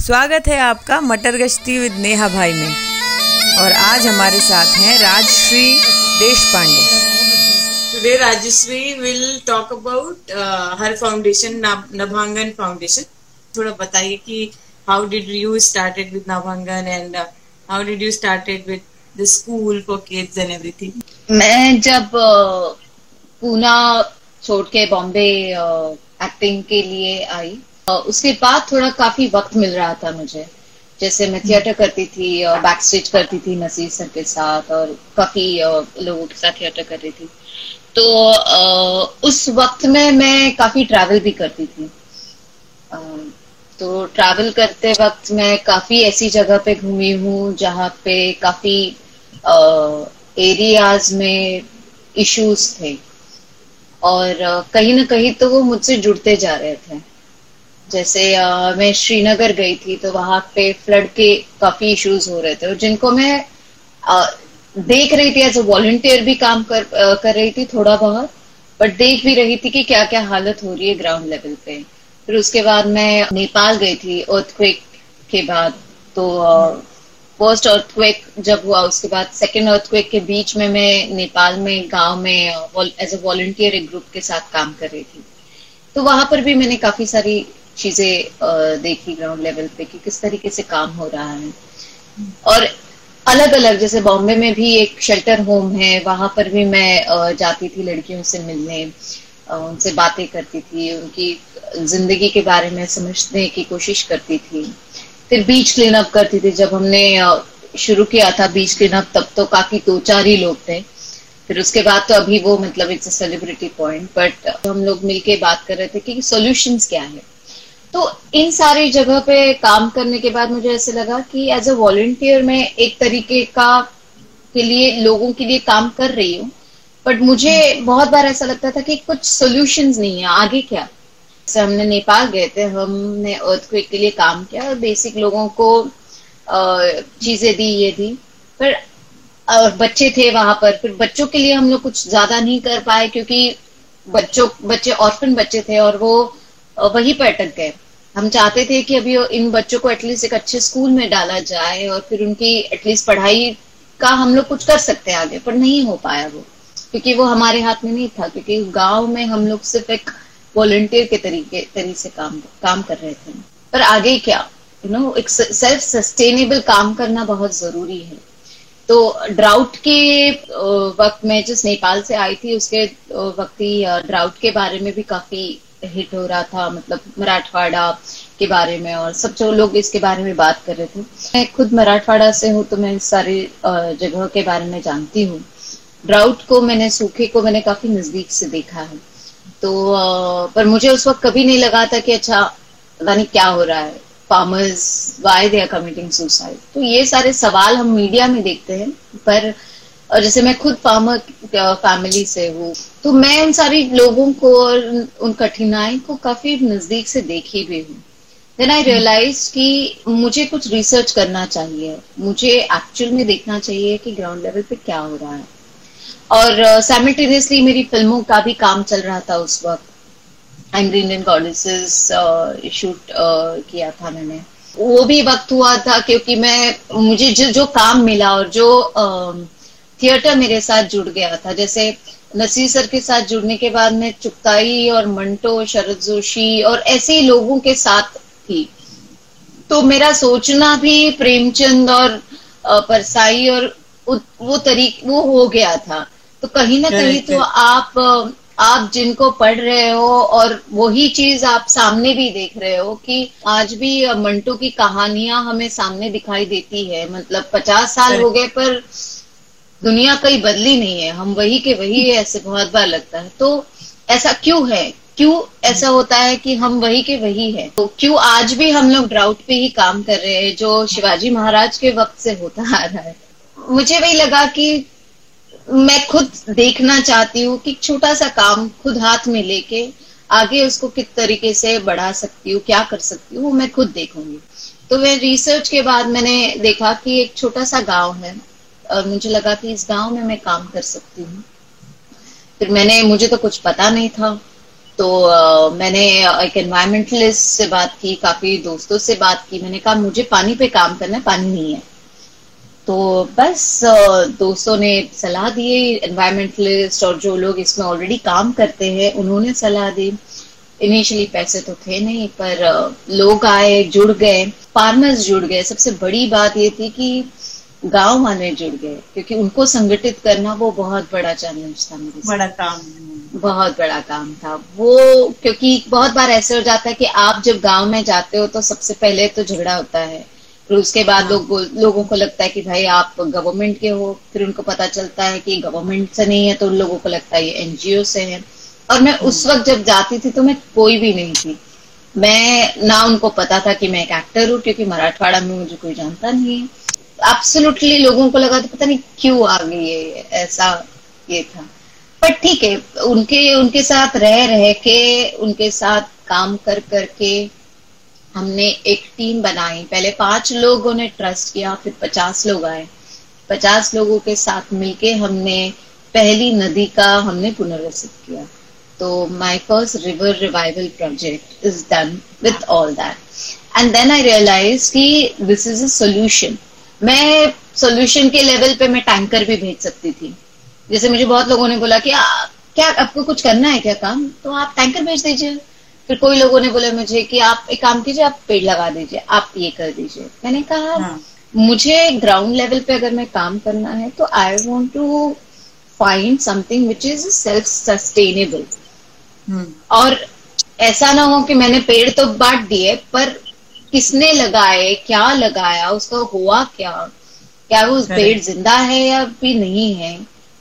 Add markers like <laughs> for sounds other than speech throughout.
स्वागत है आपका मटर गश्ती विद नेहा भाई में। और आज हमारे साथ हैं Rajshri Deshpande today Rajshri will talk about her foundation Nabhangan foundation थोड़ा बताइए कि how did you started with Nabhangan and how did you started with the school for kids and everything मैं जब uh, पूना छोड़ के बॉम्बे uh, एक्टिंग के लिए आई उसके बाद थोड़ा काफ़ी वक्त मिल रहा था मुझे। जैसे मैं थिएटर करती थी और बैक स्टेज करती थी नसीर सर के साथ और काफ़ी लोगों के साथ थिएटर कर रही थी। तो उस वक्त में मैं काफ़ी ट्रैवल भी करती थी। तो ट्रैवल करते वक्त मैं काफ़ी ऐसी जगह पे घूमी हूँ जहाँ पे काफ़ी एरियाज़ में इश्यूज़ थे। और कहीं ना कहीं तो वो मुझसे जुड़ते जा रहे थे। जैसे मैं श्रीनगर गई थी तो वहाँ पे फ्लड के काफ़ी इश्यूज़ हो रहे थे और जिनको मैं देख रही थी एज अ वॉलंटियर भी काम कर कर रही थी थोड़ा बहुत बट देख भी रही थी कि क्या क्या हालत हो रही है ग्राउंड लेवल पे। फिर उसके बाद मैं नेपाल गई थी अर्थक्वेक के बाद तो फ़र्स्ट अर्थक्वेक जब हुआ, उसके बाद सेकेंड अर्थक्वेक के बीच में मैं नेपाल में, गाँव में एज अ वॉलंटियर एक ग्रुप के साथ काम कर रही थी। तो वहाँ पर भी मैंने काफ़ी सारी चीज़ें देखी ग्राउंड लेवल पे कि किस तरीके से काम हो रहा है। और अलग अलग जैसे बॉम्बे में भी एक शेल्टर होम है, वहाँ पर भी मैं जाती थी लड़कियों से मिलने। उनसे बातें करती थी, उनकी ज़िंदगी के बारे में समझने की कोशिश करती थी। फिर बीच क्लीन अप करती थी, जब हमने शुरू किया था बीच क्लीन अप तब तो काफ़ी दो चार ही लोग थे। फिर उसके बाद तो अभी वो मतलब it's a celebrity point but हम लोग मिलके बात कर रहे थे कि सॉल्यूशंस क्या है। तो इन सारी जगह पे काम करने के बाद मुझे ऐसे लगा कि एज अ वॉलंटियर मैं एक तरीके का के लिए लोगों के लिए काम कर रही हूँ। बट मुझे बहुत बार ऐसा लगता था कि कुछ सोल्यूशन नहीं है आगे क्या? जैसे हमने नेपाल गए थे हमने अर्थक्वेक के लिए काम किया और बेसिक लोगों को चीज़ें दी ये दी। पर और बच्चे थे वहाँ पर फिर बच्चों के लिए हम लोग कुछ ज़्यादा नहीं कर पाए क्योंकि बच्चों बच्चे ऑर्फन बच्चे थे और वो वहीं पर अटक गए। हम चाहते थे कि अभी इन बच्चों को एटलीस्ट एक अच्छे स्कूल में डाला जाए और फिर उनकी एटलीस्ट पढ़ाई का हम लोग कुछ कर सकते हैं आगे, पर नहीं हो पाया वो, क्योंकि वो हमारे हाथ में नहीं था, क्योंकि गाँव में हम लोग सिर्फ़ एक वॉलंटियर के तरीके तरीके से काम काम कर रहे थे। पर आगे क्या यू नो एक सेल्फ सस्टेनेबल काम करना बहुत ज़रूरी है। तो ड्राउट के वक्त में जिस नेपाल से आई थी, उसके वक्त ही ड्राउट के बारे में भी काफ़ी हिट हो रहा था मतलब मराठवाड़ा के बारे में और सब जो लोग इसके बारे में बात कर रहे थे। मैं खुद मराठवाड़ा से हूँ तो मैं इस सारी जगहों के बारे में जानती हूँ। ड्राउट को मैंने, सूखे को मैंने काफ़ी नज़दीक से देखा है। तो पर मुझे उस वक्त कभी नहीं लगा था कि अच्छा पता नहीं क्या हो रहा है। Farmers why they are committing suicide तो ये सारे सवाल हम मीडिया में देखते हैं, पर और जैसे मैं खुद फार्मर फैमिली से हूँ तो मैं उन सारी लोगों को और उन- कठिनाई को काफ़ी नज़दीक से देखी भी हूँ। देन आई रियलाइज़ कि मुझे कुछ रिसर्च करना चाहिए। मुझे एक्चुअल में देखना चाहिए कि ग्राउंड लेवल पे क्या हो रहा है। और साइमल्टेनियसली मेरी फ़िल्मों का भी काम चल रहा था उस वक्त। एंग्री इंडियन गॉडेसेस शूट किया था मैंने। वो भी वक्त हुआ था क्योंकि मैं, मुझे जो जो काम मिला और जो थिएटर मेरे साथ जुड़ गया था। जैसे नसीर सर के साथ जुड़ने के बाद मैं चुगताई और मंटो शरद जोशी और ऐसे ही लोगों के साथ थी। तो मेरा सोचना भी प्रेमचंद और परसाई और वो तरीक वो हो गया था। तो कहीं ना कहीं तो आप आप जिनको पढ़ रहे हो और वही चीज़ आप सामने भी देख रहे हो कि आज भी मंटो की कहानियाँ हमें सामने दिखाई देती है। मतलब पचास साल हो गए पर दुनिया कहीं बदली नहीं है, हम वही के वही है, ऐसे बहुत बार लगता है। तो ऐसा क्यों है? क्यों ऐसा होता है कि हम वही के वही है? तो क्यों आज भी हम लोग ड्राउट पे ही काम कर रहे हैं, जो शिवाजी महाराज के वक्त से होता आ रहा है? मुझे वही लगा कि मैं खुद देखना चाहती हूँ कि छोटा सा काम खुद हाथ में लेके आगे उसको किस तरीके से बढ़ा सकती हूँ, क्या कर सकती हूँ, वो मैं खुद देखूँगी। तो मैं रिसर्च के बाद मैंने देखा कि एक छोटा सा गाँव है और मुझे लगा कि इस गाँव में मैं काम कर सकती हूँ। फिर मैंने मुझे तो कुछ पता नहीं था। तो uh, मैंने एक एनवायरमेंटलिस्ट से बात की काफ़ी दोस्तों से बात की। मैंने कहा मुझे पानी पे काम करना है पानी नहीं है। तो बस दोस्तों ने सलाह दी एनवायरमेंटलिस्ट और जो लोग इसमें ऑलरेडी काम करते हैं उन्होंने सलाह दी। इनिशियली पैसे तो थे नहीं पर लोग आए जुड़ गए। फार्मर्स जुड़ गए। सबसे बड़ी बात ये थी कि गाँव वाले जुड़ गए क्योंकि उनको संगठित करना वो बहुत बड़ा चैलेंज था मेरे बड़ा काम। बहुत बड़ा काम था। वो क्योंकि बहुत बार ऐसे हो जाता है कि आप जब गाँव में जाते हो तो सबसे पहले तो झगड़ा होता है। फिर उसके बाद हाँ। लोग लोगों को लगता है कि भाई आप गवर्नमेंट के हो। फिर उनको पता चलता है कि गवर्नमेंट से नहीं है तो उन लोगों को लगता है ये एनजीओ से है। और मैं उस वक्त जब जाती थी तो मैं कोई भी नहीं थी। मैं ना उनको पता था कि मैं एक एक्टर हूँ क्योंकि मराठवाड़ा में मुझे कोई जानता नहीं है। एब्सोल्युटली लोगों को लगा था, पता नहीं क्यों आ गई है ऐसा ये था। पर ठीक है, उनके उनके साथ रह रह के, उनके साथ काम कर करके हमने एक टीम बनाई। पहले पाँच लोगों ने ट्रस्ट किया, फिर पचास लोग आए। पचास लोगों के साथ मिलके हमने पहली नदी का हमने पुनर्वसित किया। तो first river revival project is done with all that and then I realize कि दिस इज़ अ सोल्यूशन मैं सोल्यूशन के लेवल पे मैं टैंकर भी भेज सकती थी। जैसे मुझे बहुत लोगों ने बोला कि आ, क्या आपको कुछ करना है क्या काम? तो आप टैंकर भेज दीजिए। फिर कोई लोगों ने बोला मुझे कि आप एक काम कीजिए आप पेड़ लगा दीजिए आप ये कर दीजिए। मैंने कहा हाँ. मुझे ग्राउंड लेवल पे अगर मैं काम करना है तो I want to find something which is self sustainable और ऐसा ना हो कि मैंने पेड़ तो बांट दिए पर किसने लगाए क्या लगाया उसका हुआ क्या? क्या वो पेड़ ज़िंदा है या भी नहीं है?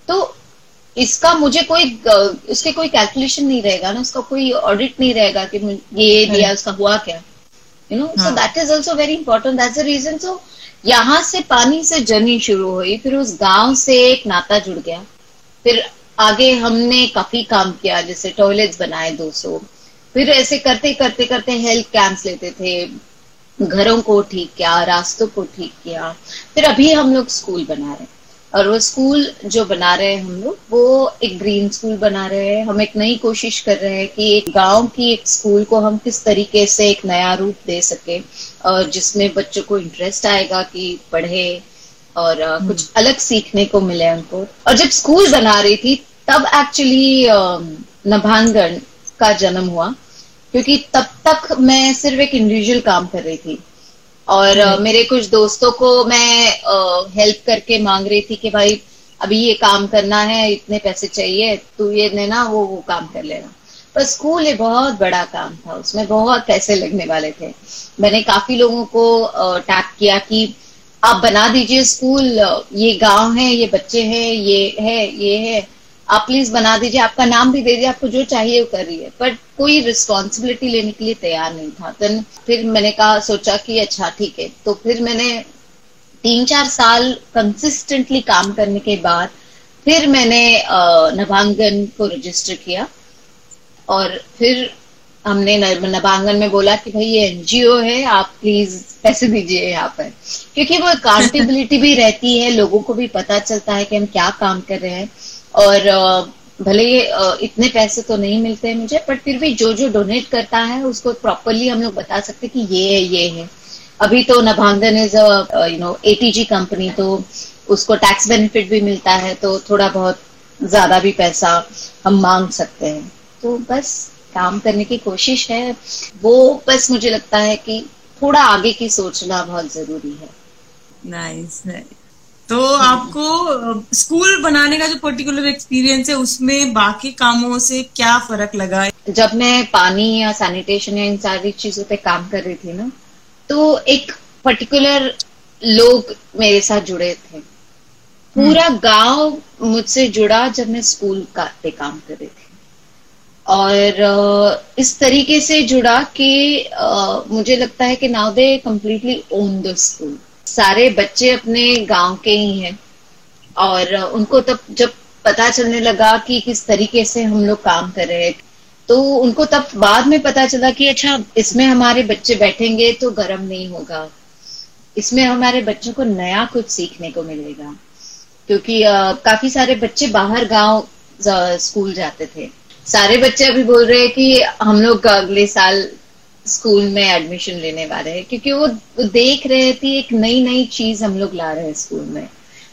तो इसका मुझे कोई उसके कोई कैलकुलेशन नहीं रहेगा ना उसका कोई ऑडिट नहीं रहेगा कि ये दिया उसका हुआ क्या? You know so that is also very important that's the reason so यहाँ से पानी से जर्नी शुरू हुई फिर उस गाँव से एक नाता जुड़ गया। फिर आगे हमने काफ़ी काम किया जैसे टॉयलेट्स बनाए 200 फिर ऐसे करते करते करते हेल्थ कैंप्स लेते थे घरों को ठीक किया रास्तों को ठीक किया। फिर अभी हम लोग स्कूल बना रहे हैं। और वो स्कूल जो बना रहे हैं हम लोग वो एक ग्रीन स्कूल बना रहे हैं। हम एक नई कोशिश कर रहे हैं कि एक गाँव की एक स्कूल को हम किस तरीके से एक नया रूप दे सके और जिसमें बच्चों को इंटरेस्ट आएगा कि पढ़े और हम्म। कुछ अलग सीखने को मिले उनको। और जब स्कूल बना रही थी तब एक्चुअली नभांगन का जन्म हुआ। क्योंकि तब तक मैं सिर्फ़ एक इंडिविजुअल काम कर रही थी। और uh। मेरे कुछ दोस्तों को मैं हेल्प uh, करके मांग रही थी कि भाई अभी ये काम करना है इतने पैसे चाहिए तू ये लेना वो वो काम कर लेना। पर स्कूल ये बहुत बड़ा काम था उसमें बहुत पैसे लगने वाले थे। मैंने काफ़ी लोगों को टैप uh, किया कि आप बना दीजिए स्कूल ये गाँव है ये बच्चे हैं ये है ये है। आप प्लीज़ बना दीजिए, आपका नाम भी दे दीजिए, आपको जो चाहिए वो कर रही है। बट कोई रिस्पॉन्सिबिलिटी लेने के लिए तैयार नहीं था। देन फिर मैंने कहा, सोचा कि अच्छा ठीक है। तो फिर मैंने तीन चार साल कंसिस्टेंटली काम करने के बाद फिर मैंने नभांगन को रजिस्टर किया। और फिर हमने नभांगन में बोला कि भाई, ये एनजीओ है, आप प्लीज़ पैसे दीजिए यहाँ पर। क्योंकि वो अकाउंटेबिलिटी भी रहती है, लोगों को भी पता चलता है कि हम क्या काम कर रहे हैं। और भले इतने पैसे तो नहीं मिलते हैं मुझे बट फिर भी जो जो डोनेट करता है उसको प्रॉपरली हम लोग बता सकते कि ये है ये है। अभी तो Nabhangan is you know ATG company तो उसको टैक्स बेनिफिट भी मिलता है तो थोड़ा बहुत ज़्यादा भी पैसा हम मांग सकते हैं। तो बस काम करने की कोशिश है। वो बस मुझे लगता है कि थोड़ा आगे की सोचना बहुत ज़रूरी है। Nice nice, nice. तो आपको स्कूल बनाने का जो पर्टिकुलर एक्सपीरियंस है उसमें बाकी कामों से क्या फ़र्क लगा? जब मैं पानी या सैनिटेशन या इन सारी चीज़ों पे काम कर रही थी ना तो एक पर्टिकुलर लोग मेरे साथ जुड़े थे। पूरा हम्म। गाँव मुझसे जुड़ा जब मैं स्कूल का पे काम कर रही थी। और इस तरीके से जुड़ा कि मुझे लगता है कि now they completely own the school सारे बच्चे अपने गाँव के ही हैं। और उनको तब जब पता चलने लगा कि किस तरीके से हम लोग काम कर रहे हैं तो उनको तब बाद में पता चला कि अच्छा इसमें हमारे बच्चे बैठेंगे तो गर्म नहीं होगा। इसमें हमारे बच्चों को नया कुछ सीखने को मिलेगा। क्योंकि आ, काफ़ी सारे बच्चे बाहर गाँव स्कूल जाते थे। सारे बच्चे अभी बोल रहे हैं कि हम लोग अगले साल स्कूल में एडमिशन लेने वाले हैं क्योंकि वो, देख रहे थे एक नई नई चीज़ हम लोग ला रहे हैं स्कूल में।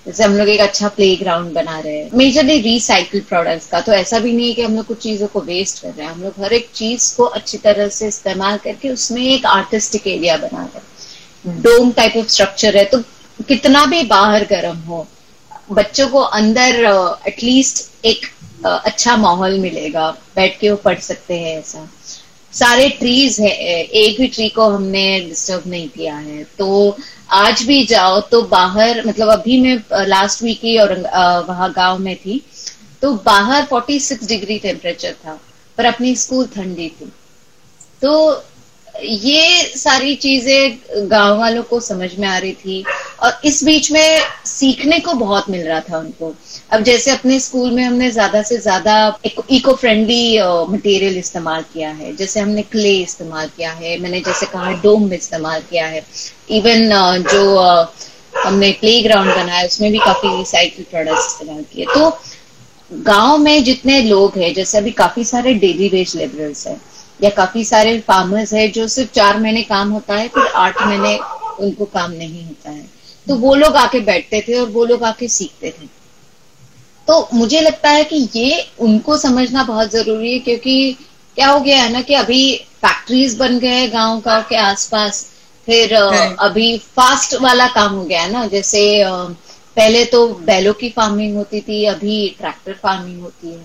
जैसे हम लोग एक अच्छा प्ले ग्राउंड बना रहे हैं। मेजरली रिसाइकिल प्रोडक्ट्स का तो ऐसा भी नहीं है कि हम लोग कुछ चीज़ों को वेस्ट कर रहे हैं। हम लोग हर एक चीज़ को अच्छी तरह से इस्तेमाल करके उसमें एक आर्टिस्टिक एरिया बना रहे डोम टाइप ऑफ़ स्ट्रक्चर है तो कितना भी बाहर गर्म हो बच्चों को अंदर एटलीस्ट एक अच्छा माहौल मिलेगा। बैठ के वो पढ़ सकते हैं ऐसा। सारे ट्रीज है एक भी ट्री को हमने डिस्टर्ब नहीं किया है। तो आज भी जाओ तो बाहर मतलब अभी मैं लास्ट वीक ही और वहाँ गाँव में थी तो बाहर 46 डिग्री टेम्परेचर था, पर अपनी स्कूल ठंडी थी। तो ये सारी चीज़ें गाँव वालों को समझ में आ रही थी और इस बीच में सीखने को बहुत मिल रहा था उनको। अब जैसे अपने स्कूल में हमने ज़्यादा से ज़्यादा इको फ्रेंडली मटेरियल इस्तेमाल किया है। जैसे हमने क्ले इस्तेमाल किया है, मैंने जैसे कहा डोम में इस्तेमाल किया है। इवन जो हमने प्ले ग्राउंड बनाया, उसमें भी काफ़ी रिसाइकिल प्रोडक्ट्स इस्तेमाल किए। तो गाँव में जितने लोग हैं, जैसे अभी काफ़ी सारे डेली वेज लेबरर्स हैं या काफ़ी सारे फार्मर्स है जो सिर्फ़ चार महीने काम होता है फिर आठ महीने उनको काम नहीं होता है। तो वो लोग आके बैठते थे और वो लोग आके सीखते थे। तो मुझे लगता है कि ये उनको समझना बहुत ज़रूरी है क्योंकि क्या हो गया है ना कि अभी फैक्ट्रीज बन गए गाँव गाँव के आसपास फिर अभी फास्ट वाला काम हो गया है ना जैसे पहले तो बैलों की फ़ार्मिंग होती थी अभी ट्रैक्टर फ़ार्मिंग होती है।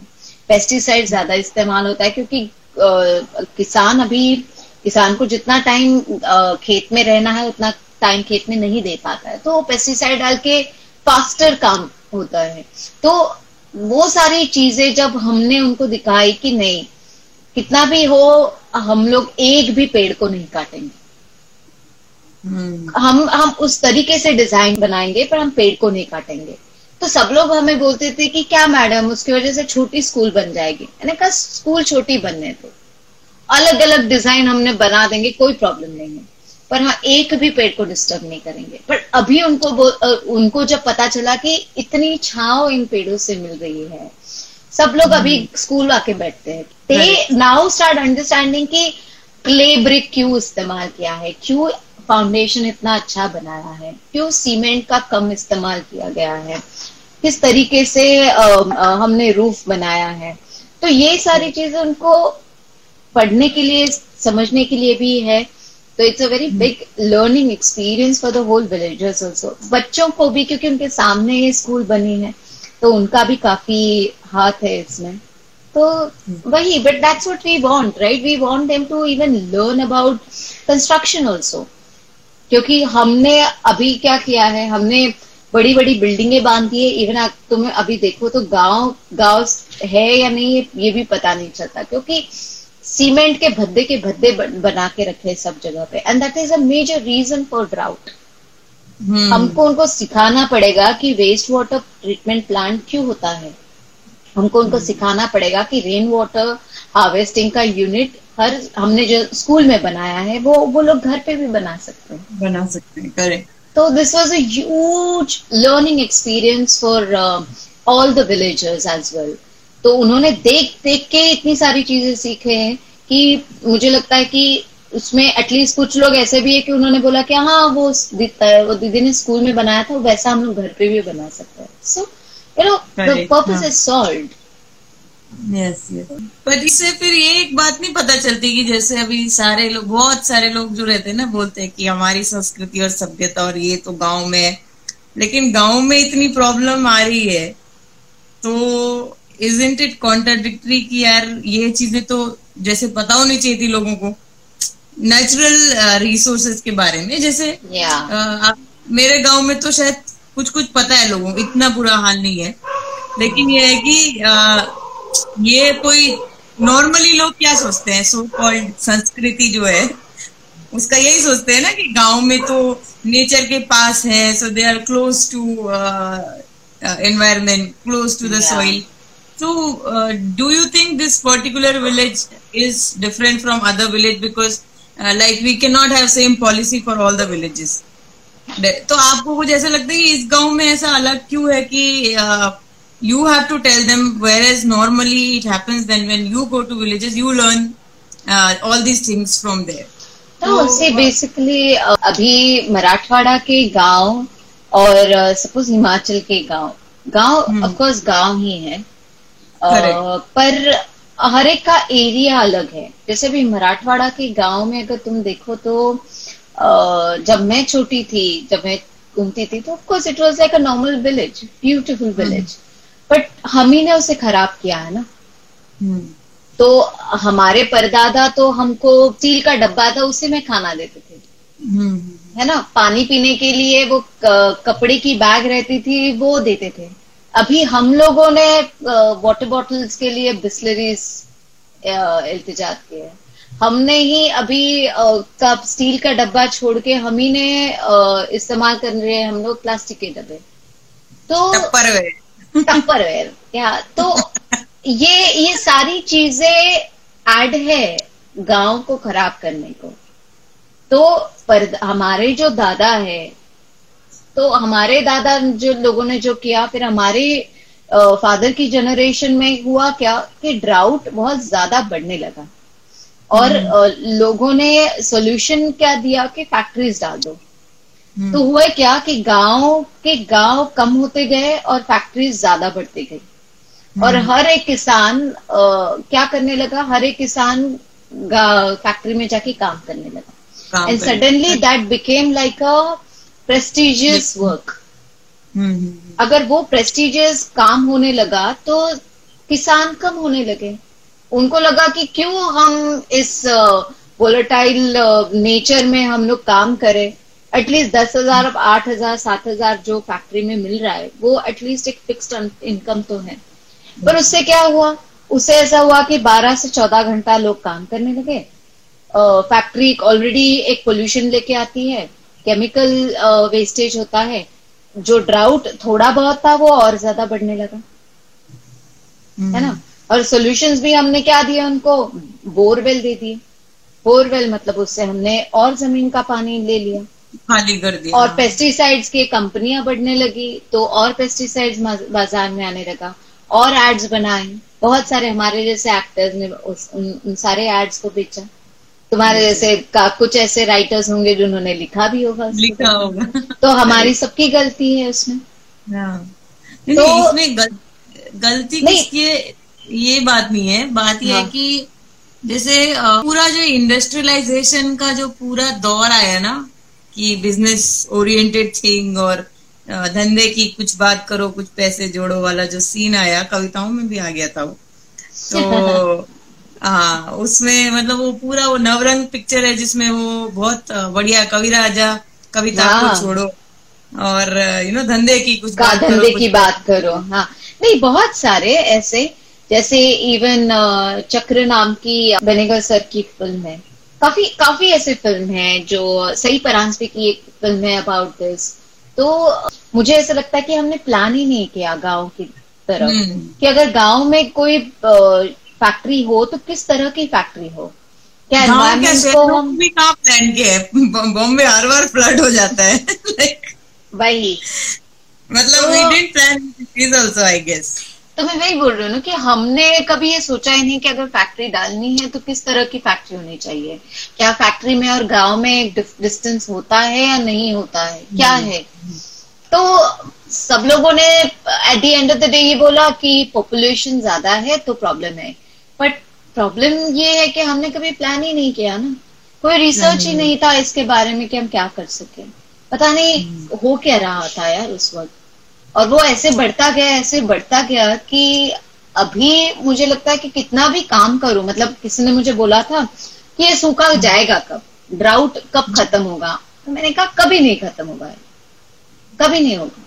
पेस्टिसाइड ज़्यादा इस्तेमाल होता है क्योंकि किसान अभी किसान को जितना टाइम खेत में रहना है उतना टाइम खेत में नहीं दे पाता है। तो पेस्टिसाइड डाल के फास्टर काम होता है। तो वो सारी चीज़ें जब हमने उनको दिखाई कि नहीं कितना भी हो हम लोग एक भी पेड़ को नहीं काटेंगे। hmm. हम हम उस तरीके से डिज़ाइन बनाएँगे पर हम पेड़ को नहीं काटेंगे। तो सब लोग हमें बोलते थे कि क्या मैडम उसकी वजह से छोटी स्कूल बन जाएगी। मैंने कहा स्कूल छोटी बनने तो अलग अलग डिज़ाइन हमने बना देंगे कोई प्रॉब्लम नहीं है। पर हाँ एक भी पेड़ को डिस्टर्ब नहीं करेंगे। पर अभी उनको उनको जब पता चला कि इतनी छाव इन पेड़ों से मिल रही है सब लोग अभी स्कूल हम्म। आके बैठते हैं। दे नाउ स्टार्ट अंडरस्टैंडिंग कि क्ले ब्रिक क्यों इस्तेमाल किया है क्यों फाउंडेशन इतना अच्छा बनाया है क्यों सीमेंट का कम इस्तेमाल किया गया है। किस तरीके से आ, आ, हमने रूफ बनाया है। तो ये सारी चीज़ें उनको पढ़ने के लिए समझने के लिए भी है। तो it's a very big learning experience for the whole villagers also बच्चों को भी क्योंकि उनके सामने ये स्कूल बनी है तो उनका भी काफ़ी हाथ है इसमें। तो वही but that's what we want right we want them to even learn about construction also क्योंकि हमने अभी क्या किया है हमने बड़ी बड़ी बिल्डिंगें बाँध दी है इवन तुम अभी देखो तो गाँव गाँव है या नहीं ये भी पता नहीं चलता। क्योंकि सीमेंट के भद्दे के भद्दे बना के रखे सब जगह पे। And that is a major reason for drought हमको उनको सिखाना पड़ेगा कि वेस्ट वाटर ट्रीटमेंट प्लांट क्यों होता है। हमको उनको hmm. सिखाना पड़ेगा कि रेन वाटर हार्वेस्टिंग का यूनिट हर हमने जो स्कूल में बनाया है वो वो लोग घर पे भी बना सकते हैं। बना सकते हैं करें तो this was a huge learning experience for all the villagers as well तो उन्होंने देख देख के इतनी सारी चीज़ें सीखे हैं कि मुझे लगता है कि उसमें एटलीस्ट कुछ लोग ऐसे भी है कि उन्होंने बोला कि हाँ वो वो दीदी ने स्कूल में बनाया था वैसा हम लोग घर पे भी बना सकते हैं। So you know the purpose is solve yes yes पर इससे फिर ये एक बात नहीं पता चलती कि जैसे अभी सारे लोग बहुत सारे लोग जो रहते हैं ना बोलते हैं कि हमारी संस्कृति और सभ्यता और ये तो गाँव में है। लेकिन गाँव में इतनी प्रॉब्लम आ रही है तो इजेंट इट कॉन्ट्राडिक्टरी कि यार ये चीज़ें तो जैसे पता होनी चाहिए थी लोगों को। नेचुरल रिसोर्सेज uh, के बारे में जैसे yeah. uh, मेरे गाँव में तो शायद कुछ कुछ पता है लोगों को इतना बुरा हाल नहीं है। लेकिन ये है कि uh, ये कोई नॉर्मली लोग क्या सोचते हैं? सो कॉल्ड संस्कृति जो है उसका यही सोचते हैं ना कि गाँव में तो नेचर के पास है so they are close to environment close to the soil तो do you think this particular village is different from other village because like we can not have same policy for all the villages तो आपको कुछ ऐसा लगता है कि इस गाँव में ऐसा अलग क्यों है कि uh, you have to tell them whereas normally it happens then when you go to villages you learn uh, all these things from there. तो से बेसिकली अभी मराठवाड़ा के गाँव और सपोज़ हिमाचल के गाँव। गाँव ऑफ़ कोर्स गाँव ही है। Uh, पर हर एक का एरिया अलग है। जैसे भी मराठवाड़ा के गाँव में अगर तुम देखो तो uh, जब मैं छोटी थी जब मैं घूमती थी तो of course it was like a normal village beautiful village but हम ही ने उसे खराब किया है ना? हम्म। तो हमारे परदादा तो हमको स्टील का डब्बा था उसी में खाना देते थे। हम्म। है ना? पानी पीने के लिए वो कपड़े की बैग रहती थी वो देते थे। अभी हम लोगों ने वाटर बॉटल्स के लिए बिस्लरीज इल्तिजात किए हमने ही अभी कप स्टील का डब्बा छोड़ के हम ही ने इस्तेमाल कर रहे हैं हम लोग प्लास्टिक के डब्बे। तो टप्परवेयर या तो ये ये सारी चीज़ें ऐड है गाँव को खराब करने को। तो पर हमारे जो दादा है तो हमारे दादा जो लोगों ने जो किया फिर हमारे फादर की जनरेशन में हुआ क्या कि ड्राउट बहुत ज़्यादा बढ़ने लगा। और हम्म। लोगों ने सोल्यूशन क्या दिया कि फैक्ट्रीज डाल दो। तो हुआ क्या कि गाँव के गाँव कम होते गए और फैक्ट्रीज ज़्यादा बढ़ती गई और हम्म। हर एक किसान आ, क्या करने लगा? हर एक किसान फैक्ट्री में जाके काम करने लगा। And suddenly that became like a prestigious work अगर वो प्रेस्टिजियस काम होने लगा तो किसान कम होने लगे। उनको लगा कि क्यों हम इस वोलेटाइल नेचर में हम लोग काम करें? एटलीस्ट दस हज़ार अब आठ हज़ार सात हज़ार जो फैक्ट्री में मिल रहा है वो एटलीस्ट एक फिक्स्ड इनकम तो है। पर उससे क्या हुआ? उससे ऐसा हुआ कि 12 से 14 घंटा लोग काम करने लगे। फैक्ट्री ऑलरेडी एक पोल्यूशन लेके आती है। केमिकल वेस्टेज होता है। जो ड्राउट थोड़ा बहुत था वो और ज़्यादा बढ़ने लगा। है ना? और सॉल्यूशंस भी हमने क्या दिया उनको? बोरवेल दे दिए। बोरवेल मतलब उससे हमने और ज़मीन का पानी ले लिया। खाली कर दिया। और पेस्टिसाइड्स की कंपनियाँ बढ़ने लगी तो और पेस्टिसाइड्स बाज़ार में आने लगा। और एड्स बनाए। बहुत सारे हमारे जैसे एक्टर्स ने उस, उन, उन सारे एड्स को बेचा। तुम्हारे जैसे का, कुछ ऐसे राइटर्स होंगे जिन्होंने लिखा भी होगा लिखा होगा। तो <laughs> हमारी सबकी गलती है उसमें। हाँ। तो इसमें गल, गलती किसकी ये बात नहीं है। बात यह हाँ. है। कि जैसे पूरा जो इंडस्ट्रियलाइजेशन का जो पूरा दौर आया ना कि बिज़नेस ओरिएंटेड थिंग और धंधे की कुछ बात करो कुछ पैसे जोड़ो वाला जो सीन आया कविताओं में भी आ गया था वो। तो <laughs> हाँ उसमें मतलब वो पूरा वो नवरंग पिक्चर है जिसमें वो बहुत बढ़िया कवि राजा कविता को। छोड़ो और यू नो धंधे की कुछ बात धंधे की बात करो हाँ। नहीं बहुत सारे ऐसे जैसे इवन चक्र नाम की बनेगर सर की फ़िल्म है। काफ़ी काफ़ी ऐसे फ़िल्म हैं जो सही परांजपे की एक फ़िल्म है अबाउट दिस तो मुझे ऐसा लगता है कि हमने प्लान ही नहीं किया गाँव की तरफ़ हम्म। कि अगर गाँव में कोई फैक्ट्री हो तो किस तरह की फैक्ट्री हो? क्या एनवायरमेंट को हम भी कहाँ प्लान किया है? बॉम्बे हर बार फ्लड हो जाता है <laughs> वही. मतलब we did plan also I guess तो मैं वही बोल रही हूँ ना कि हमने कभी ये सोचा ही नहीं कि अगर फैक्ट्री डालनी है तो किस तरह की फैक्ट्री होनी चाहिए। क्या फैक्ट्री में और गाँव में एक डिस्टेंस होता है या नहीं होता है? क्या है? तो सब लोगों ने at the end of the day ये बोला कि पॉपुलेशन ज़्यादा है तो प्रॉब्लम है। बट प्रॉब्लम ये है कि हमने कभी प्लान ही नहीं किया ना। कोई रिसर्च ही नहीं था इसके बारे में कि हम क्या कर सके। पता नहीं हम्म। हो क्या रहा था यार उस वक्त। और वो ऐसे बढ़ता गया ऐसे बढ़ता गया कि अभी मुझे लगता है कि कितना भी काम करूँ मतलब किसी ने मुझे बोला था कि ये सूखा जाएगा कब? ड्राउट कब खत्म होगा? तो मैंने कहा कभी नहीं खत्म होगा। कभी नहीं होगा।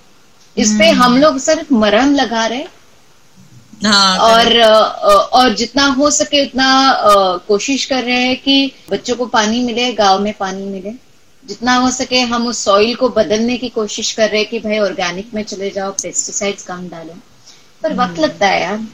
इस पे हम्म। हम लोग सिर्फ़ मरहम लगा रहे हाँ, और और जितना हो सके उतना कोशिश कर रहे हैं कि बच्चों को पानी मिले गाँव में पानी मिले। जितना हो सके हम उस सॉइल को बदलने की कोशिश कर रहे हैं कि भाई ऑर्गेनिक में चले जाओ पेस्टिसाइड्स कम डालें पर वक्त हम्म। लगता है यार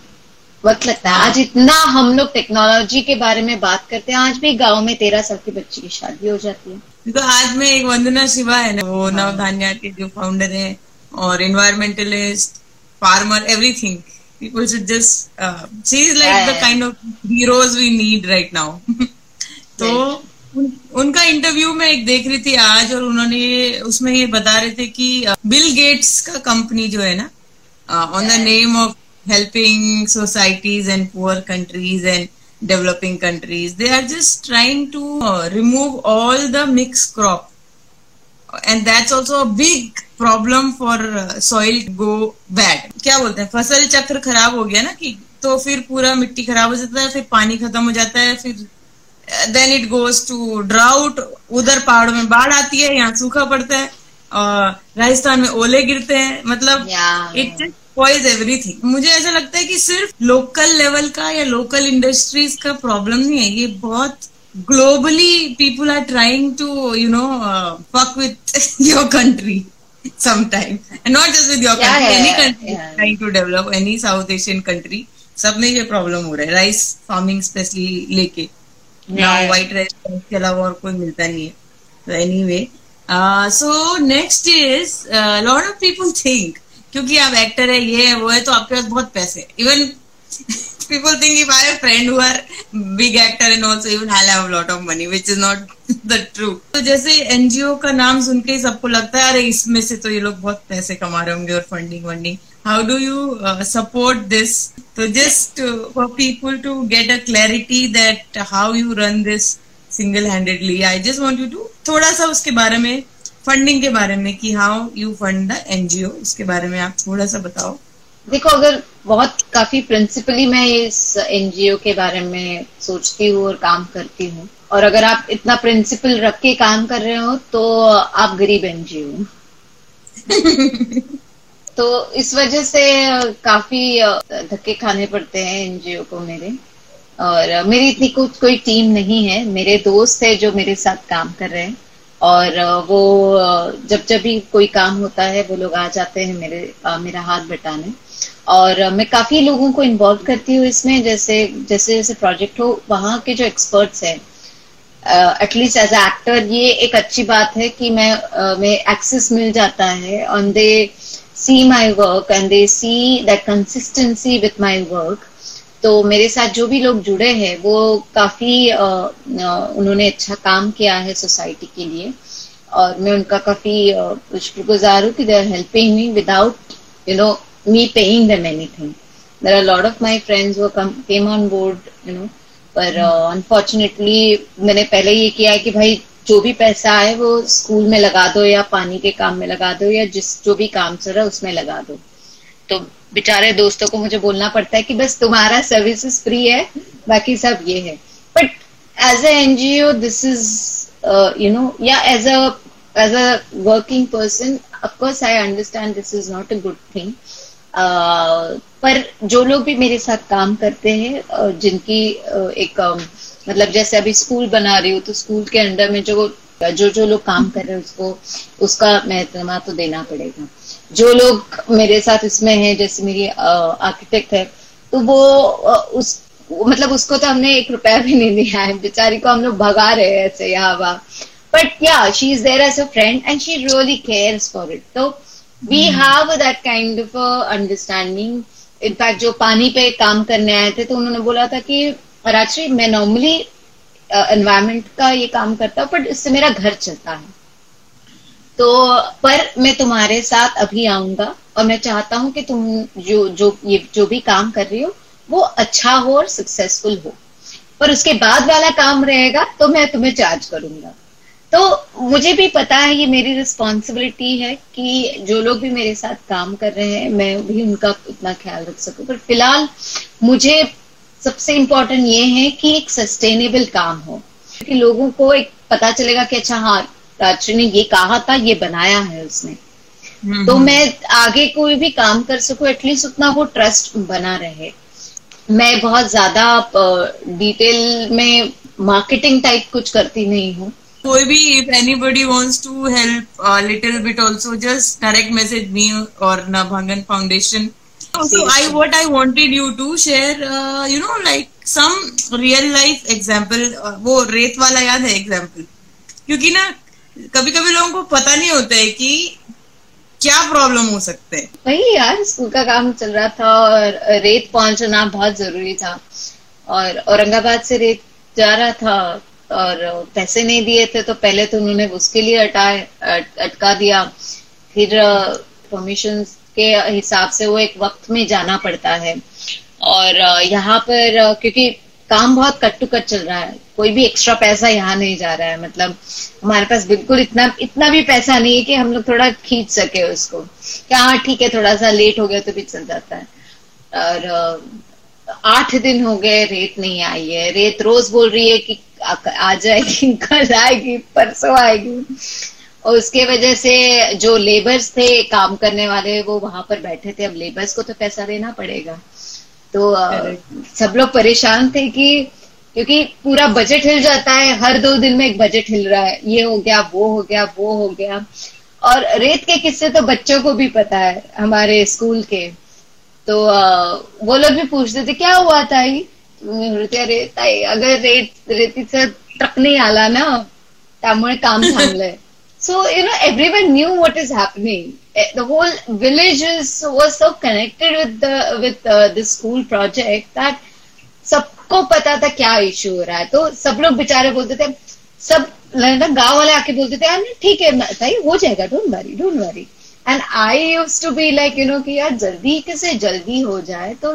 वक्त लगता है आज इतना हम लोग टेक्नोलॉजी के बारे में बात करते हैं आज भी गाँव में तेरह साल की बच्ची की शादी हो जाती है तो आज में एक वंदना शिवा है ना वो हाँ। नवधान्या के जो फाउंडर है और environmentalist farmer everything. People should just. Uh, she's like Yeah, the yeah. kind of heroes we need right now. <laughs> तो उन, उनका इंटरव्यू में एक देख रही थी आज और उन्होंने उसमें ये बता रहे थे कि बिल गेट्स का कंपनी जो है ना on the name of helping societies and poor countries and developing countries they are just trying to remove all the mix crop and that's also big problem for soil go bad क्या बोलते हैं? फ़सल चक्र खराब हो गया ना कि तो फिर पूरा मिट्टी खराब हो जाता है फिर पानी खत्म हो जाता है फिर then it goes to drought उधर पहाड़ों में बाढ़ आती है यहाँ सूखा पड़ता है और राजस्थान में ओले गिरते हैं मतलब इट जस्ट स्पॉइल्स एवरीथिंग मुझे ऐसा लगता है कि सिर्फ़ लोकल लेवल का या लोकल इंडस्ट्रीज़ का प्रॉब्लम नहीं है ये बहुत globally people are trying to you know fuck with your country sometime. And not just with your Yeah, country yeah, any country yeah. trying to develop any south asian country सब में ये problem हो रहा है rice farming specially लेके। White rice के अलावा और कोई मिलता नहीं है। तो anyway so next is lot of people think क्योंकि आप एक्टर है ये है वो है तो आपके पास बहुत पैसे even people think if I friend हुआ big actor and also even I have lot of money which is not the true तो जैसे एनजीओ का नाम सुन के सबको लगता है अरे इसमें से तो ये लोग बहुत पैसे कमा रहे होंगे और फंडिंग वंडिंग how do you support this तो just for people to get a clarity that how you run this single handedly I just want you to थोड़ा सा उसके बारे में फंडिंग के बारे में कि how you fund the NGO उसके बारे में आप थोड़ा सा बताओ। देखो अगर बहुत काफ़ी प्रिंसिपली मैं इस एनजीओ के बारे में सोचती हूँ और काम करती हूँ और अगर आप इतना प्रिंसिपल रख के काम कर रहे हो तो आप गरीब एनजीओ <laughs> तो इस वजह से काफ़ी धक्के खाने पड़ते हैं एनजीओ को मेरे। और मेरी इतनी कुछ कोई टीम नहीं है। मेरे दोस्त है जो मेरे साथ काम कर रहे हैं। और वो जब जब भी कोई काम होता है वो लोग आ जाते हैं मेरे मेरा हाथ बटाने। और मैं काफ़ी लोगों को इन्वॉल्व करती हूँ इसमें। जैसे जैसे जैसे प्रोजेक्ट हो वहाँ के जो एक्सपर्ट्स हैं एटलीस्ट एज एक्टर ये एक अच्छी बात है कि मैं uh, मैं एक्सेस मिल जाता है। On they see my work and they see that consistency with my work तो मेरे साथ जो भी लोग जुड़े हैं वो काफ़ी उन्होंने अच्छा काम किया है सोसाइटी के लिए और मैं उनका काफ़ी शुक्रगुजार हूँ कि they are helping me without you know me anything. There are a lot of my friends who come, came on board, you know, पर अनफॉर्चुनेटली मैंने पहले ये किया है कि भाई जो भी पैसा आए वो स्कूल में लगा दो या पानी के काम में लगा दो या जिस जो भी काम चल रहा है उसमें लगा दो। तो बेचारे दोस्तों को मुझे बोलना पड़ता है कि बस तुम्हारा सर्विसेज़ फ्री है बाकी सब ये है। But as a NGO this is you know या as a as a working person of course I understand this is not a good thing Uh, पर जो लोग भी मेरे साथ काम करते हैं uh, जिनकी uh, एक मतलब जैसे अभी स्कूल बना रही हूँ तो स्कूल के अंडर में जो जो जो लोग काम कर रहे हैं उसको उसका महत्मा तो देना पड़ेगा। जो लोग मेरे साथ इसमें हैं जैसे मेरी आर्किटेक्ट है तो वो उस मतलब उसको तो हमने एक रुपया भी नहीं दिया है। बेचारी को हम लोग भगा रहे हैं ऐसे यहाँ वहाँ। बट या she is there as a friend and she really cares for it तो we have that kind of understanding in fact जो पानी पे काम करने आए थे तो उन्होंने बोला था कि राजश्री मैं नॉर्मली एनवायरमेंट uh, का ये काम करता हूँ बट इससे मेरा घर चलता है। तो पर मैं तुम्हारे साथ अभी आऊँगा और मैं चाहता हूँ कि तुम जो जो ये जो भी काम कर रही हो वो अच्छा हो और सक्सेसफुल हो। पर उसके बाद वाला काम रहेगा तो मैं तुम्हें चार्ज करूँगा। तो मुझे भी पता है ये मेरी रिस्पॉन्सिबिलिटी है कि जो लोग भी मेरे साथ काम कर रहे हैं मैं भी उनका इतना ख्याल रख सकूँ। पर फ़िलहाल मुझे सबसे इम्पोर्टेंट ये है कि एक सस्टेनेबल काम हो। क्योंकि लोगों को एक पता चलेगा कि अच्छा हाँ राजश्री ने ये कहा था ये बनाया है उसने। तो मैं आगे कोई भी काम कर सकूँ एटलीस्ट उतना वो ट्रस्ट बना रहे। मैं बहुत ज़्यादा डिटेल में मार्केटिंग टाइप कुछ करती नहीं हूँ। कोई भी anybody wants to help a little bit also just direct message me or Nabhangan Foundation. So I what I wanted you to share uh, you know like some real life example uh, वो रेत वाला याद है example. क्योंकि ना कभी कभी लोगों को पता नहीं होता है कि क्या प्रॉब्लम हो सकते हैं. वही यार स्कूल का काम चल रहा था और रेत पहुँचना बहुत ज़रूरी था. और औरंगाबाद से रेत जा रहा था और पैसे नहीं दिए थे तो पहले तो उन्होंने उसके लिए अटाए अटका दिया. फिर परमिशन के हिसाब से वो एक वक्त में जाना पड़ता है। और यहाँ पर क्योंकि काम बहुत कट टू कट चल रहा है, कोई भी एक्स्ट्रा पैसा यहाँ नहीं जा रहा है मतलब हमारे पास बिल्कुल इतना इतना भी पैसा नहीं है कि हम लोग थोड़ा खींच सके उसको। क्या हाँ ठीक है थोड़ा सा लेट हो गया तो भी चल जाता है। और आठ दिन हो गए रेत नहीं आई है। रेत रोज बोल रही है कि आ जाएगी, <laughs> कल आएगी, परसों आएगी। और उसके वजह से जो लेबर्स थे काम करने वाले वो वहाँ पर बैठे थे। अब लेबर्स को तो पैसा देना पड़ेगा। तो सब लोग परेशान थे कि क्योंकि पूरा बजट हिल जाता है। हर दो दिन में एक बजट हिल रहा है। ये हो गया वो हो गया वो हो गया। और रेत के किस्से तो बच्चों को भी पता है हमारे स्कूल के। तो वो लोग भी पूछते थे क्या हुआ था रेत अगर रेत रेतीचं ट्रक नहीं आला ना त्यामुळे काम थांबलंय So, you know, everyone knew what is happening. Eh, the whole village is, was so connected with the with uh, this school project that सबको पता था क्या इशू हो रहा है तो सब लोग बेचारे बोलते थे सब गाँव वाले आके बोलते थे यार ठीक है भाई हो जाएगा don't worry don't worry and I use to be like you know कि यार जल्दी कैसे जल्दी हो जाए तो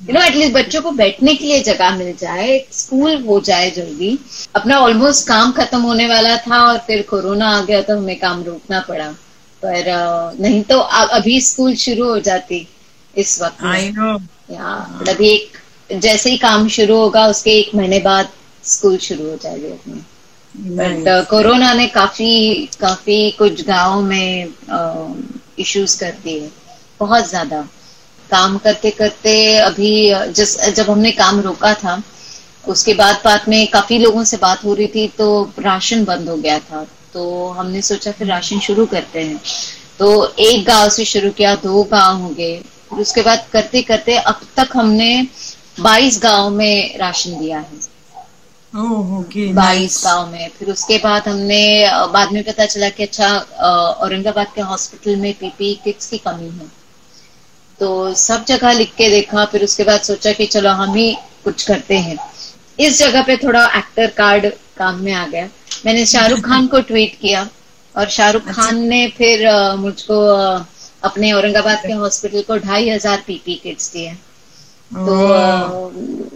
यू नो एटलीस्ट बच्चों को बैठने के लिए जगह मिल जाए स्कूल हो जाए जल्दी। अपना ऑलमोस्ट काम खत्म होने वाला था और फिर कोरोना आ गया तो हमें काम रोकना पड़ा। पर नहीं तो अभी स्कूल शुरू हो जाती इस वक्त आई नो या अभी एक जैसे ही काम शुरू होगा उसके एक महीने बाद स्कूल शुरू हो जाएगी अपने। बट कोरोना ने काफ़ी काफ़ी कुछ गाँव में इश्यूज़ कर दिए। बहुत ज़्यादा। काम करते करते अभी जिस जब हमने काम रोका था उसके बाद बाद में काफ़ी लोगों से बात हो रही थी तो राशन बंद हो गया था। तो हमने सोचा फिर राशन शुरू करते हैं। तो एक गाँव से शुरू किया दो गाँव हो गए। फिर उसके बाद करते करते अब तक हमने बाईस गाँव में राशन दिया है। बाईस गाँव में। फिर उसके बाद हमने बाद में पता चला कि अच्छा औरंगाबाद के हॉस्पिटल में पीपी किट्स की कमी है। तो सब जगह लिख के देखा फिर उसके बाद सोचा कि चलो हम ही कुछ करते हैं। इस जगह पे थोड़ा एक्टर कार्ड काम में आ गया। मैंने शाहरुख <laughs> खान को ट्वीट किया और शाहरुख अच्छा। खान ने फिर मुझको अपने औरंगाबाद के हॉस्पिटल को ढाई हज़ार पीपी किट्स दिए। तो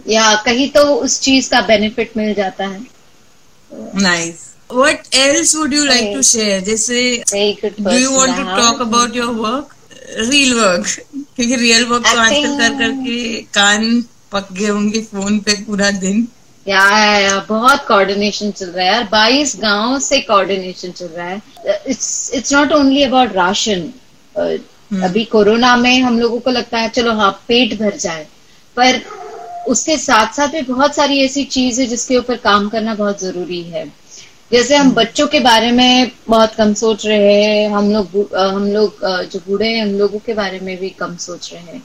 या कहीं तो उस चीज़ का बेनिफिट मिल जाता है। Nice What else would you like to share? जैसे do you want to talk about your work? Real work क्योंकि रियल वर्क तो आजकल कर करके कान पक गए होंगे फ़ोन पे पूरा दिन। या, या बहुत कोऑर्डिनेशन चल रहा है यार। बाईस गाँव से कोऑर्डिनेशन चल रहा है। It's it's not only about ration. अभी कोरोना में हम लोगों को लगता है चलो हाँ पेट भर जाए। पर उसके साथ साथ भी बहुत सारी ऐसी चीज़ है जिसके ऊपर काम करना बहुत ज़रूरी है। जैसे हम बच्चों के बारे में बहुत कम सोच रहे हैं हम लोग हम लोग जो बूढ़े हैं हम लोगों के बारे में भी कम सोच रहे हैं।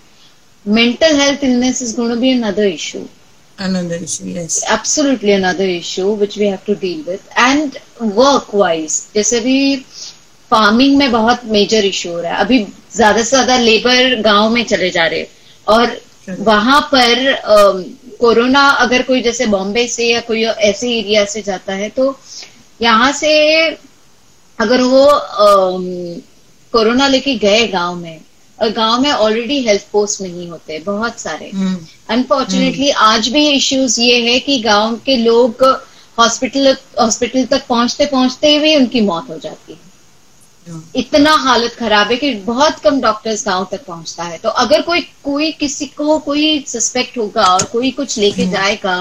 Mental health illness is going to be another issue. Another issue yes. Absolutely another issue which we have to deal with. And work wise जैसे भी फ़ार्मिंग में बहुत मेजर इशू हो रहा है। अभी ज़्यादा से ज़्यादा लेबर गाँव में चले जा रहे और वहाँ पर कोरोना अगर कोई जैसे बॉम्बे से या कोई ऐसे एरिया से जाता है तो यहाँ से अगर वो कोरोना लेके गए गाँव में और गाँव में ऑलरेडी हेल्थ पोस्ट नहीं होते बहुत सारे अनफॉर्चुनेटली हम्म। आज भी इश्यूज़ ये है कि गाँव के लोग हॉस्पिटल हॉस्पिटल तक पहुँचते पहुँचते हुए उनकी मौत हो जाती है हाँ। इतना हालत खराब है कि बहुत कम डॉक्टर्स गाँव तक पहुँचता है तो अगर कोई कोई किसी को कोई सस्पेक्ट होगा और कोई कुछ लेके हम्म। जाएगा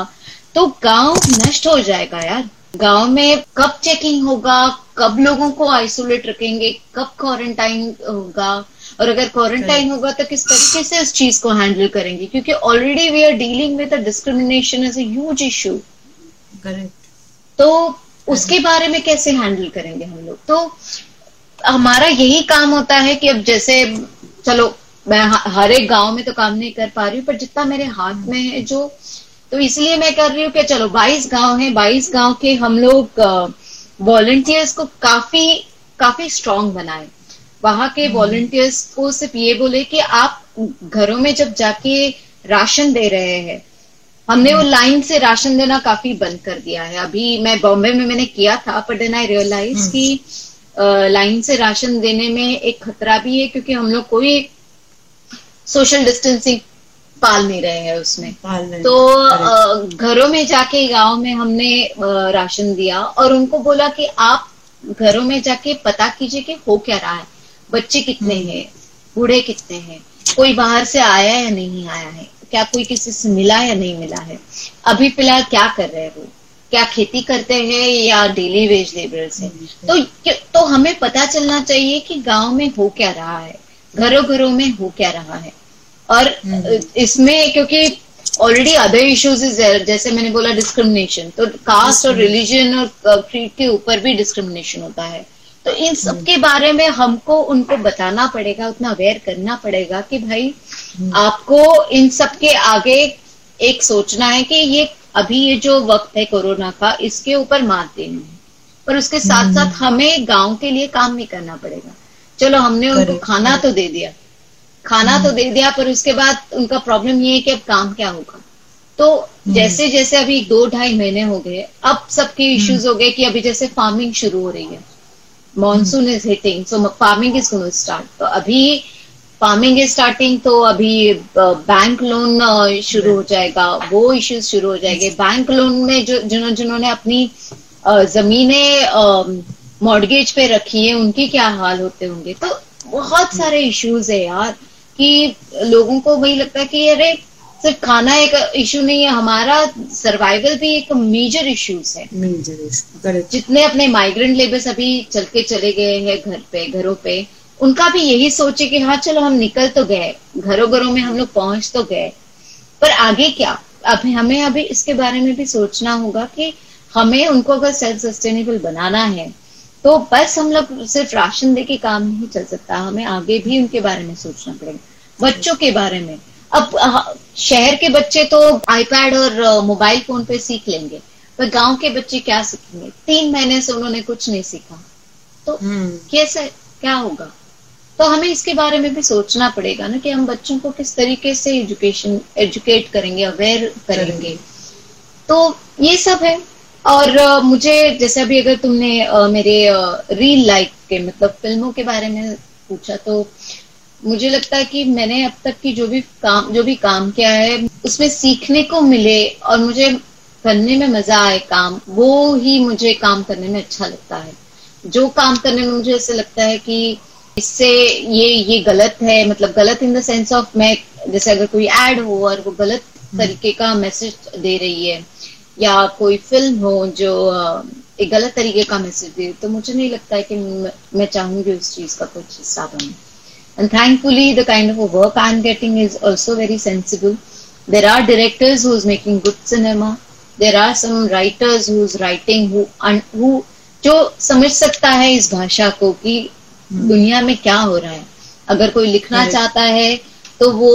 तो गाँव नष्ट हो जाएगा यार गाँव में कब चेकिंग होगा कब लोगों को आइसोलेट रखेंगे कब क्वारंटाइन होगा और अगर क्वारंटाइन होगा तो किस तरीके से इस चीज़ को हैंडल करेंगे? क्योंकि already we are dealing with discrimination is huge issue तो उसके बारे में कैसे हैंडल करेंगे हम लोग? तो हमारा यही काम होता है कि अब जैसे चलो मैं हर एक गाँव में तो काम नहीं कर पा रही हूँ पर जितना मेरे हाथ में है जो तो इसलिए मैं कर रही हूँ कि चलो 22 गाँव है 22 गाँव के हम लोग वॉलंटियर्स को काफ़ी काफ़ी स्ट्रांग बनाए। वहाँ के वॉलंटियर्स को सिर्फ़ ये बोले कि आप घरों में जब जाके राशन दे रहे हैं हमने वो लाइन से राशन देना काफ़ी बंद कर दिया है। अभी मैं बॉम्बे में मैंने किया था पर देन आई रियलाइज़ कि लाइन से राशन देने में एक खतरा भी है क्योंकि हम लोग कोई सोशल डिस्टेंसिंग पाल नहीं रहे हैं उसमें तो घरों में जाके गाँव में हमने राशन दिया और उनको बोला कि आप घरों में जाके पता कीजिए कि हो क्या रहा है। बच्चे कितने हैं? बूढ़े कितने हैं? कोई बाहर से आया या नहीं आया है? क्या कोई किसी से मिला या नहीं मिला है? अभी फ़िलहाल क्या कर रहे हैं वो? क्या खेती करते हैं या डेली वेज लेबरर्स हैं तो तो हमें पता चलना चाहिए कि गाँव में हो क्या रहा है? घरों घरों में हो क्या रहा है? और इसमें क्योंकि ऑलरेडी अदर इश्यूज़ इज़ जैसे मैंने बोला डिस्क्रिमिनेशन तो कास्ट और रिलीजन और क्रीड के ऊपर भी डिस्क्रिमिनेशन होता है। तो इन सब के बारे में हमको उनको बताना पड़ेगा उतना अवेयर करना पड़ेगा कि भाई आपको इन सब के आगे एक सोचना है कि ये अभी ये जो वक्त है कोरोना का इसके ऊपर मात देना है। पर उसके साथ साथ हमें गाँव के लिए काम भी करना पड़ेगा। चलो हमने उनको खाना तो दे दिया। खाना तो दे दिया पर उसके बाद उनका प्रॉब्लम ये है कि अब काम क्या होगा। तो जैसे जैसे अभी दो ढाई महीने हो गए अब सबके इश्यूज़ हो गए कि अभी जैसे फ़ार्मिंग शुरू हो रही है। Monsoon is hitting so farming is going start तो अभी फ़ार्मिंग इज़ स्टार्टिंग तो अभी बैंक लोन शुरू हो जाएगा वो इश्यूज़ शुरू हो जाएँगे। बैंक लोन में जो जिन्होंने जिन्होंने अपनी जमीनें मॉडगेज पे रखी है उनके क्या हाल होते होंगे? तो बहुत सारे इश्यूज़ है यार। कि लोगों को वही लगता है कि अरे सिर्फ़ खाना एक इशू नहीं है हमारा सर्वाइवल भी एक मेजर इश्यूज़ है। मेजर इशू जितने अपने माइग्रेंट लेबर्स अभी चल के चले गए हैं घर पे घरों पे उनका भी यही सोचे कि हाँ चलो हम निकल तो गए घरों घरों में हम लोग पहुँच तो गए। पर आगे क्या? अभी हमें अभी इसके बारे में भी सोचना होगा कि हमें उनको अगर सेल्फ सस्टेनेबल बनाना है तो बस हम लोग सिर्फ़ राशन दे के काम नहीं चल सकता हमें आगे भी उनके बारे में सोचना पड़ेगा बच्चों के बारे में। अब शहर के बच्चे तो आईपैड और मोबाइल फ़ोन पे सीख लेंगे पर गाँव के बच्चे क्या सीखेंगे? तीन महीने से उन्होंने कुछ नहीं सीखा। तो हम्म। कैसे क्या होगा? तो हमें इसके बारे में भी सोचना पड़ेगा ना कि हम बच्चों को किस तरीके से एजुकेशन एजुकेट करेंगे अवेयर करेंगे। तो ये सब है। और मुझे जैसे अभी अगर तुमने मेरे रील लाइफ के मतलब फ़िल्मों के बारे में पूछा तो मुझे लगता है कि मैंने अब तक की जो भी काम जो भी काम किया है उसमें सीखने को मिले और मुझे करने में मज़ा आए काम वो ही मुझे काम करने में अच्छा लगता है। जो काम करने में मुझे ऐसे लगता है कि इससे ये ये गलत है मतलब गलत इन द सेंस ऑफ़ मैं जैसे अगर कोई एड हो और वो गलत तरीके का मैसेज दे रही है या कोई फ़िल्म हो जो एक गलत तरीके का मैसेज दे तो मुझे नहीं लगता है कि मैं चाहूँगी उस चीज़ का कुछ हिस्सा बने। And thankfully the kind of work I am getting is also very sensible there are directors who is making good cinema there are some writers who is writing जो समझ सकता है इस भाषा को कि हम्म। दुनिया में क्या हो रहा है। अगर कोई लिखना चाहता है तो वो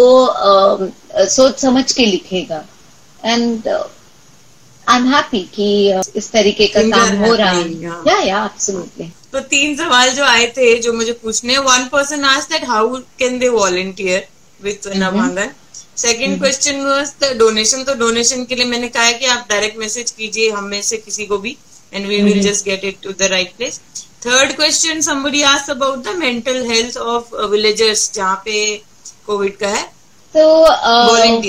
सोच समझ के लिखेगा। एंड आई एम हैप्पी कि इस तरीके का काम हो रहा है. या या एब्सोल्युटली तो तीन सवाल जो आए थे जो मुझे पूछने वन पर्सन आज that how can they volunteer with Nabhangan second question was the donation तो डोनेशन के लिए मैंने कहा है कि आप डायरेक्ट मैसेज कीजिए हम में से किसी को भी and we will just get it to the right place third question somebody asked about the mental health of villagers जहाँ पे कोविड का है। तो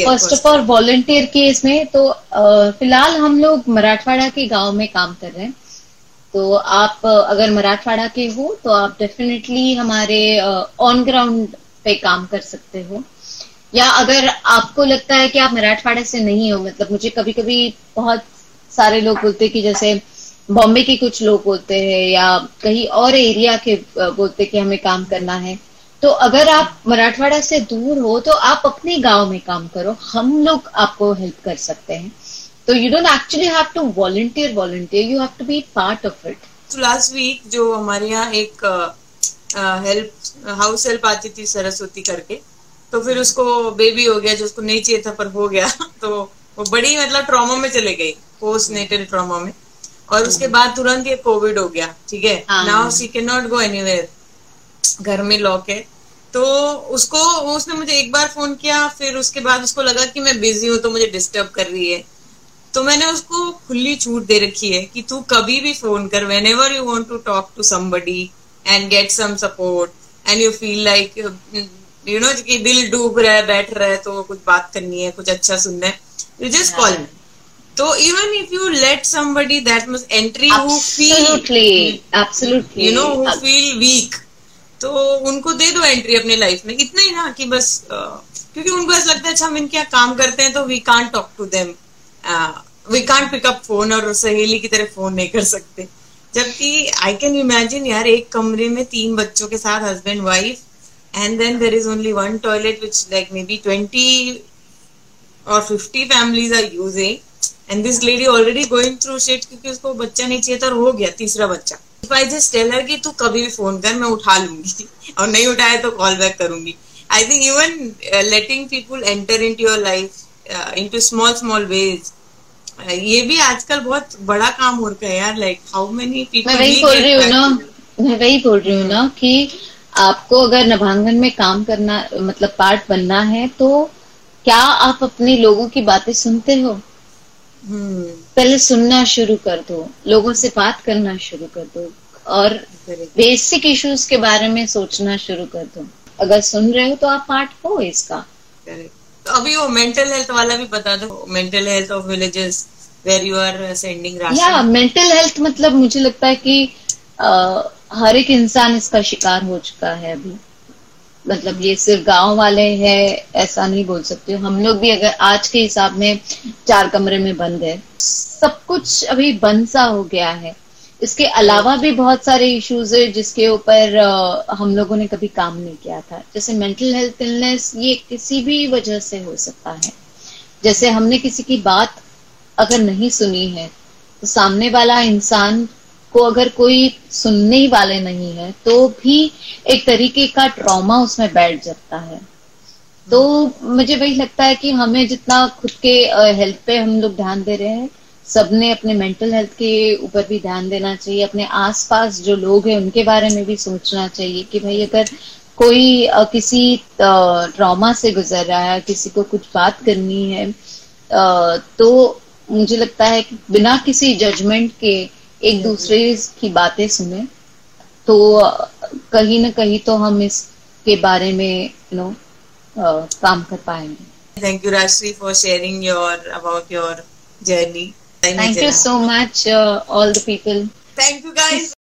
फ़र्स्ट ऑफ़ ऑल वॉलंटियर के इसमें तो अ, फ़िलहाल हम लोग मराठवाड़ा के गाँव में काम कर रहे हैं। तो आप अगर मराठवाड़ा के हो तो आप डेफिनेटली हमारे ऑन ग्राउंड पे काम कर सकते हो। या अगर आपको लगता है कि आप मराठवाड़ा से नहीं हो मतलब मुझे कभी कभी बहुत सारे लोग बोलते हैं कि जैसे बॉम्बे के कुछ लोग बोलते हैं या कहीं और एरिया के बोलते हैं कि हमें काम करना है। तो अगर आप मराठवाड़ा से दूर हो तो आप अपने गाँव में काम करो। हम लोग आपको हेल्प कर सकते हैं। तो you don't actually have to volunteer volunteer you have to be part of it तो लास्ट वीक जो हमारे यहाँ एक हेल्प हाउस हेल्प आती थी सरस्वती करके तो फिर उसको बेबी हो गया जो उसको नहीं चाहिए था पर हो गया। <laughs> तो वो बड़ी मतलब ट्रॉमा में चले गई पोस्ट नेटल ट्रॉमा में। और उसके बाद तुरंत ये कोविड हो गया ठीक है? हाँ। Now she can not go anywhere घर में लॉक है। तो उसको उसने मुझे एक बार फ़ोन किया फिर उसके बाद उसको लगा कि मैं बिज़ी हूँ तो मुझे डिस्टर्ब कर रही है। तो मैंने उसको खुली छूट दे रखी है कि तू कभी भी फ़ोन कर whenever you want to talk to somebody and get some support and you feel like you know कि दिल डूब रहा है बैठ रहा है तो कुछ बात करनी है कुछ अच्छा सुनना है यू जस्ट कॉल मी तो even if you let somebody that much entry who feel Absolutely, absolutely. you know who feel weak तो उनको दे दो एंट्री अपने लाइफ में। इतना ही ना कि बस क्योंकि उनको ऐसा लगता है अच्छा हम इनके यहाँ काम करते हैं तो we can't talk to them we can't pick up phone और सहेली की तरह फ़ोन नहीं कर सकते। जबकि आई कैन इमेजिन यार, एक कमरे में तीन बच्चों के साथ husband wife and then there is only one toilet which like may be twenty और fifty families are using and this lady already going through shit क्योंकि उसको बच्चा नहीं चाहिए था और हो गया तीसरा बच्चा। आई जस्ट टेल हर कि तू कभी भी फ़ोन कर मैं उठा लूँगी। और नहीं उठाए तो कॉल बैक करूँगी। I think even letting people enter in your life into small small ways ये भी आजकल बहुत बड़ा काम हो रखा है यार लाइक हाउ मेनी पीपल मैं वही बोल रही हूँ ना मैं वही बोल रही हूँ ना कि आपको अगर नभांगन में काम करना मतलब पार्ट बनना है तो क्या आप अपने लोगों की बातें सुनते हो? पहले सुनना शुरू कर दो लोगों से बात करना शुरू कर दो और बेसिक इश्यूज़ के बारे में सोचना शुरू कर दो। अगर सुन रहे हो तो आप पार्ट हो इसका। तो अभी वो मेंटल हेल्थ वाला भी बता दो। Mental health of villages where you are sending या मेंटल हेल्थ मतलब मुझे लगता है कि अ, हर एक इंसान इसका शिकार हो चुका है अभी। मतलब ये सिर्फ़ गाँव वाले हैं, ऐसा नहीं बोल सकते। हम लोग भी अगर आज के हिसाब में चार कमरे में बंद है सब कुछ अभी बंद सा हो गया है। इसके अलावा भी बहुत सारे इश्यूज़ है जिसके ऊपर हम लोगों ने कभी काम नहीं किया था। जैसे मेंटल हेल्थ इलनेस ये किसी भी वजह से हो सकता है। जैसे हमने किसी की बात अगर नहीं सुनी है तो सामने वाला इंसान को अगर कोई सुनने ही वाले नहीं है तो भी एक तरीके का ट्रॉमा उसमें बैठ जाता है। तो मुझे वही लगता है कि हमें जितना खुद के हेल्थ पे हम लोग ध्यान दे रहे हैं, सबने अपने मेंटल हेल्थ के ऊपर भी ध्यान देना चाहिए, अपने आसपास जो लोग हैं उनके बारे में भी सोचना चाहिए कि भाई अगर कोई किसी ट्रॉमा से गुजर रहा है, किसी को कुछ बात करनी है तो मुझे लगता है कि बिना किसी जजमेंट के एक दूसरे की बातें सुने। तो कहीं ना कहीं तो हम इसके बारे में यू नो काम कर पाएँगे। Thank you Rajshree for sharing your about your journey thank you so much all the people thank you guys